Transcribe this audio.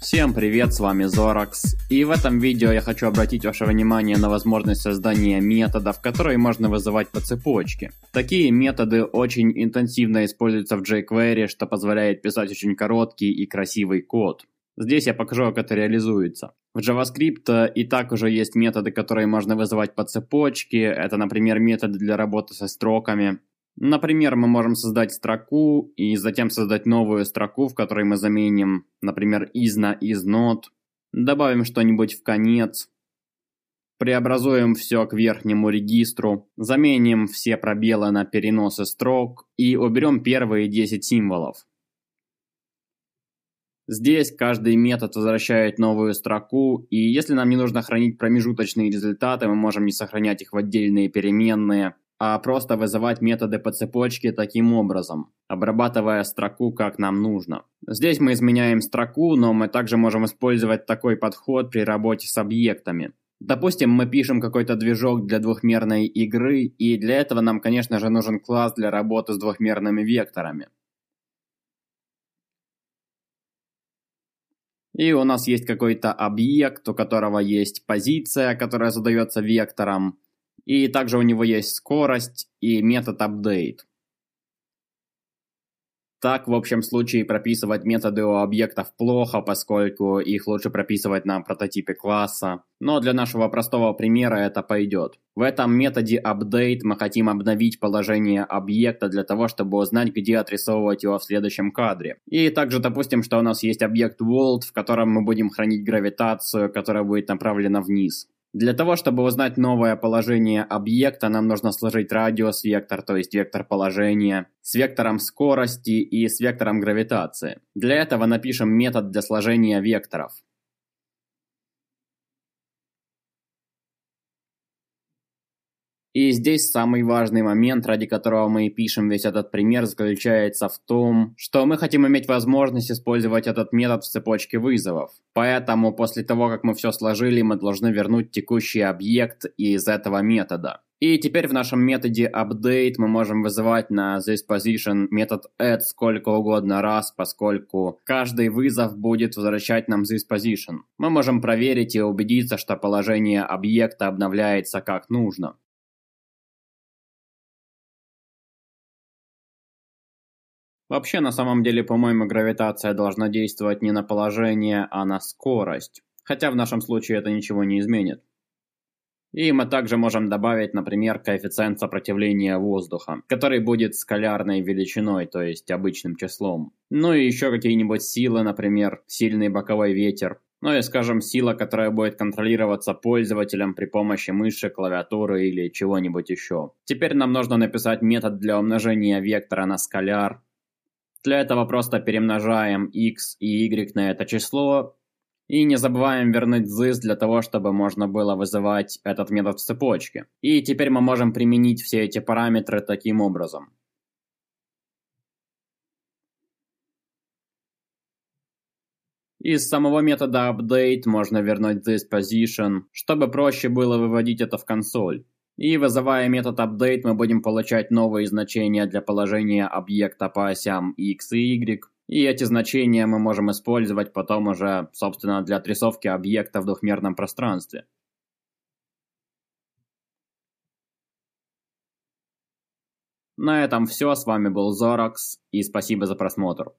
Всем привет, с вами Zorax, и в этом видео я хочу обратить ваше внимание на возможность создания методов, которые можно вызывать по цепочке. Такие методы очень интенсивно используются в jQuery, что позволяет писать очень короткий и красивый код. Здесь я покажу, как это реализуется. В JavaScript и так уже есть методы, которые можно вызывать по цепочке. Это, например, методы для работы со строками. Например, мы можем создать строку и затем создать новую строку, в которой мы заменим, например, is на is not, добавим что-нибудь в конец, преобразуем все к верхнему регистру, заменим все пробелы на переносы строк и уберем первые 10 символов. Здесь каждый метод возвращает новую строку, и если нам не нужно хранить промежуточные результаты, мы можем не сохранять их в отдельные переменные – а просто вызывать методы по цепочке таким образом, обрабатывая строку как нам нужно. Здесь мы изменяем строку, но мы также можем использовать такой подход при работе с объектами. Допустим, мы пишем какой-то движок для двухмерной игры, и для этого нам, конечно же, нужен класс для работы с двухмерными векторами. И у нас есть какой-то объект, у которого есть позиция, которая задается вектором, и также у него есть скорость и метод update. Так, в общем случае, прописывать методы у объектов плохо, поскольку их лучше прописывать на прототипе класса. Но для нашего простого примера это пойдет. В этом методе update мы хотим обновить положение объекта для того, чтобы узнать, где отрисовывать его в следующем кадре. И также допустим, что у нас есть объект world, в котором мы будем хранить гравитацию, которая будет направлена вниз. Для того, чтобы узнать новое положение объекта, нам нужно сложить радиус вектор, то есть вектор положения, с вектором скорости и с вектором гравитации. Для этого напишем метод для сложения векторов. И здесь самый важный момент, ради которого мы и пишем весь этот пример, заключается в том, что мы хотим иметь возможность использовать этот метод в цепочке вызовов. Поэтому после того, как мы все сложили, мы должны вернуть текущий объект из этого метода. И теперь в нашем методе update мы можем вызывать на thisPosition метод add сколько угодно раз, поскольку каждый вызов будет возвращать нам thisPosition. Мы можем проверить и убедиться, что положение объекта обновляется как нужно. Вообще, на самом деле, по-моему, гравитация должна действовать не на положение, а на скорость. Хотя в нашем случае это ничего не изменит. И мы также можем добавить, например, коэффициент сопротивления воздуха, который будет скалярной величиной, то есть обычным числом. Ну и еще какие-нибудь силы, например, сильный боковой ветер. Ну и, скажем, сила, которая будет контролироваться пользователем при помощи мыши, клавиатуры или чего-нибудь еще. Теперь нам нужно написать метод для умножения вектора на скаляр, для этого просто перемножаем x и y на это число. И не забываем вернуть this для того, чтобы можно было вызывать этот метод в цепочке. И теперь мы можем применить все эти параметры таким образом. Из самого метода update можно вернуть this position, чтобы проще было выводить это в консоль. И вызывая метод update, мы будем получать новые значения для положения объекта по осям x и y. И эти значения мы можем использовать потом уже, собственно, для отрисовки объекта в двухмерном пространстве. На этом все, с вами был Zorax, и спасибо за просмотр.